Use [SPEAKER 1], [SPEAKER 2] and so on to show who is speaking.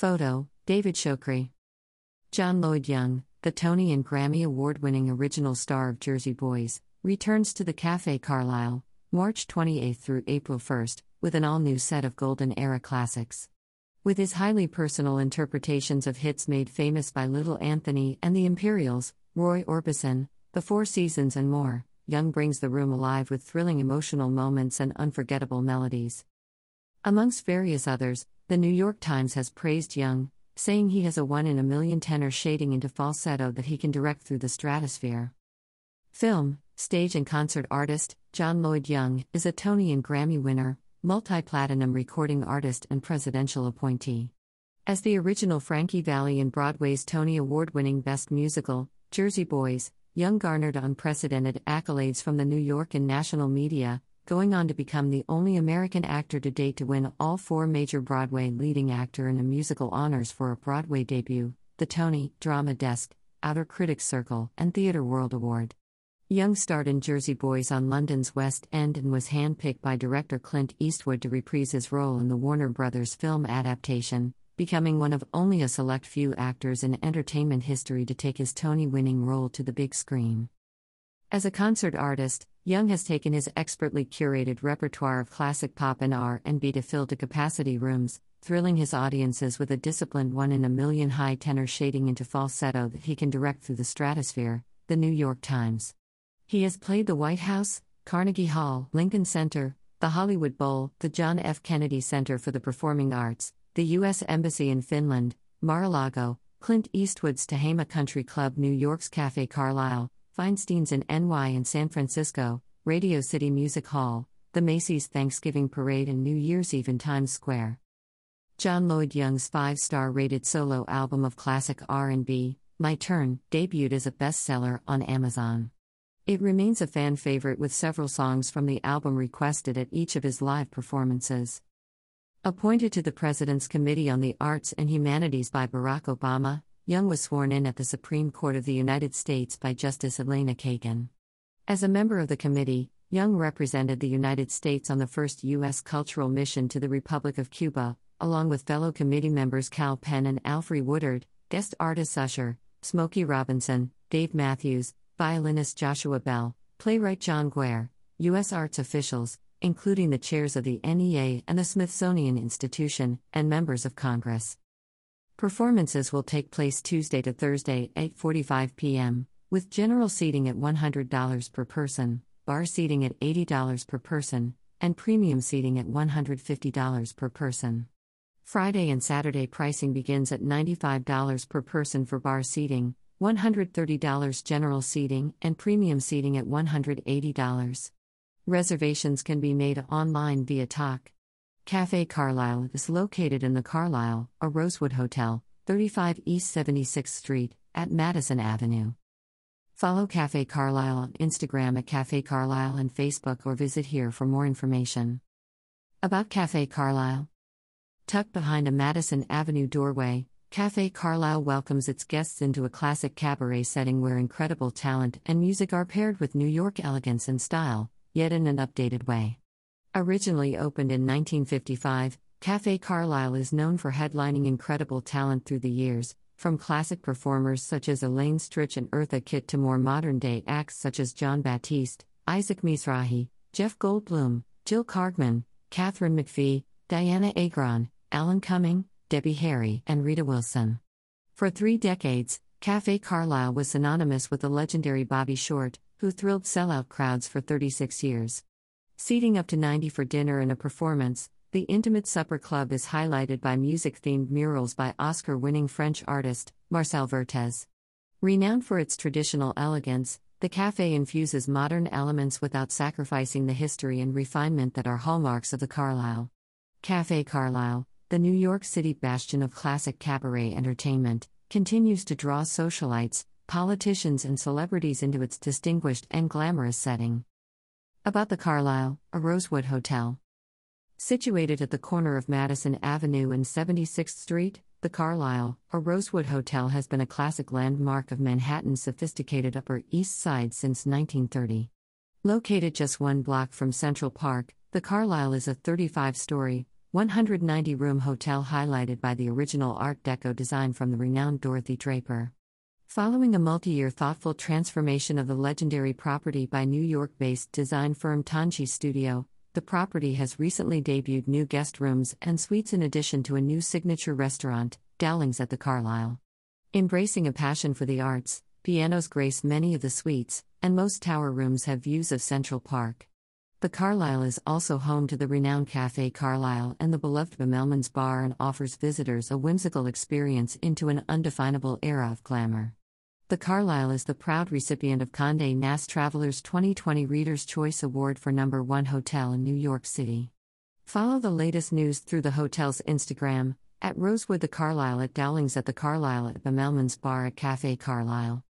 [SPEAKER 1] Photo David Shoukry. John Lloyd Young, the Tony and Grammy Award winning original star of Jersey Boys, returns to the Cafe Carlyle, March 28 through April 1, with an all new set of Golden Era classics. With his highly personal interpretations of hits made famous by Little Anthony and the Imperials, Roy Orbison, The Four Seasons, and more, Young brings the room alive with thrilling emotional moments and unforgettable melodies. Amongst various others, the New York Times has praised Young, saying he has a one in a million tenor shading into falsetto that he can direct through the stratosphere. Film, stage, and concert artist, John Lloyd Young, is a Tony and Grammy winner, multi platinum recording artist, and presidential appointee. As the original Frankie Valli in Broadway's Tony Award winning Best Musical, Jersey Boys, Young garnered unprecedented accolades from the New York and national media, going on to become the only American actor to date to win all four major Broadway leading actor in a musical honors for a Broadway debut the Tony, Drama Desk, Outer Critics Circle, and Theatre World Award. Young starred in Jersey Boys on London's West End and was handpicked by director Clint Eastwood to reprise his role in the Warner Brothers film adaptation, becoming one of only a select few actors in entertainment history to take his Tony winning role to the big screen. As a concert artist, Young has taken his expertly curated repertoire of classic pop and R&B to fill to capacity rooms, thrilling his audiences with a disciplined one in a million high tenor shading into falsetto that he can direct through the stratosphere, the New York Times. He has played the White House, Carnegie Hall, Lincoln Center, the Hollywood Bowl, the John F. Kennedy Center for the Performing Arts, the U.S. Embassy in Finland, Mar a Lago, Clint Eastwood's Tehama Country Club, New York's Cafe Carlyle, Feinstein's in NY and San Francisco, Radio City Music Hall, the Macy's Thanksgiving Parade and New Year's Eve in Times Square. John Lloyd Young's five-star rated solo album of classic R&B, My Turn, debuted as a bestseller on Amazon. It remains a fan favorite with several songs from the album requested at each of his live performances. Appointed to the President's Committee on the Arts and Humanities by Barack Obama, Young was sworn in at the Supreme Court of the United States by Justice Elena Kagan. As a member of the committee, Young represented the United States on the first U.S. cultural mission to the Republic of Cuba, along with fellow committee members Kal Penn and Alfre Woodard, guest artist Usher, Smokey Robinson, Dave Matthews, violinist Joshua Bell, playwright John Guare, U.S. arts officials, including the chairs of the NEA and the Smithsonian Institution, and members of Congress. Performances will take place Tuesday to Thursday, 8:45 p.m., with general seating at $100 per person, bar seating at $80 per person, and premium seating at $150 per person. Friday and Saturday pricing begins at $95 per person for bar seating, $130 general seating, and premium seating at $180. Reservations can be made online via Tock. Cafe Carlyle is located in the Carlyle, a Rosewood Hotel, 35 East 76th Street, at Madison Avenue. Follow Cafe Carlyle on Instagram at Cafe Carlyle and Facebook or visit here for more information. About Cafe Carlyle Tucked behind a Madison Avenue doorway, Cafe Carlyle welcomes its guests into a classic cabaret setting where incredible talent and music are paired with New York elegance and style, yet in an updated way. Originally opened in 1955, Cafe Carlyle is known for headlining incredible talent through the years, from classic performers such as Elaine Stritch and Eartha Kitt to more modern day acts such as Jon Batiste, Isaac Mizrahi, Jeff Goldblum, Jill Kargman, Katharine McPhee, Dianna Agron, Alan Cumming, Debbie Harry, and Rita Wilson. For three decades, Cafe Carlyle was synonymous with the legendary Bobby Short, who thrilled sellout crowds for 36 years. Seating up to 90 for dinner and a performance, the Intimate Supper Club is highlighted by music themed murals by Oscar winning French artist, Marcel Vertès. Renowned for its traditional elegance, the cafe infuses modern elements without sacrificing the history and refinement that are hallmarks of the Carlyle. Cafe Carlyle, the New York City bastion of classic cabaret entertainment, continues to draw socialites, politicians, and celebrities into its distinguished and glamorous setting. About the Carlyle, a Rosewood Hotel. Situated at the corner of Madison Avenue and 76th Street, the Carlyle, a Rosewood Hotel has been a classic landmark of Manhattan's sophisticated Upper East Side since 1930. Located just one block from Central Park, the Carlyle is a 35 story, 190 room hotel highlighted by the original Art Deco design from the renowned Dorothy Draper. Following a multi year thoughtful transformation of the legendary property by New York based design firm Tanchi Studio, the property has recently debuted new guest rooms and suites in addition to a new signature restaurant, Dowlings at the Carlyle. Embracing a passion for the arts, pianos grace many of the suites, and most tower rooms have views of Central Park. The Carlyle is also home to the renowned Café Carlyle and the beloved Bemelmans Bar and offers visitors a whimsical experience into an undefinable era of glamour. The Carlyle is the proud recipient of Condé Nast Traveler's 2020 Reader's Choice Award for number 1 hotel in New York City. Follow the latest news through the hotel's Instagram, at Rosewood the Carlyle at Dowlings at the Carlyle at Bemelmans Bar at Cafe Carlyle.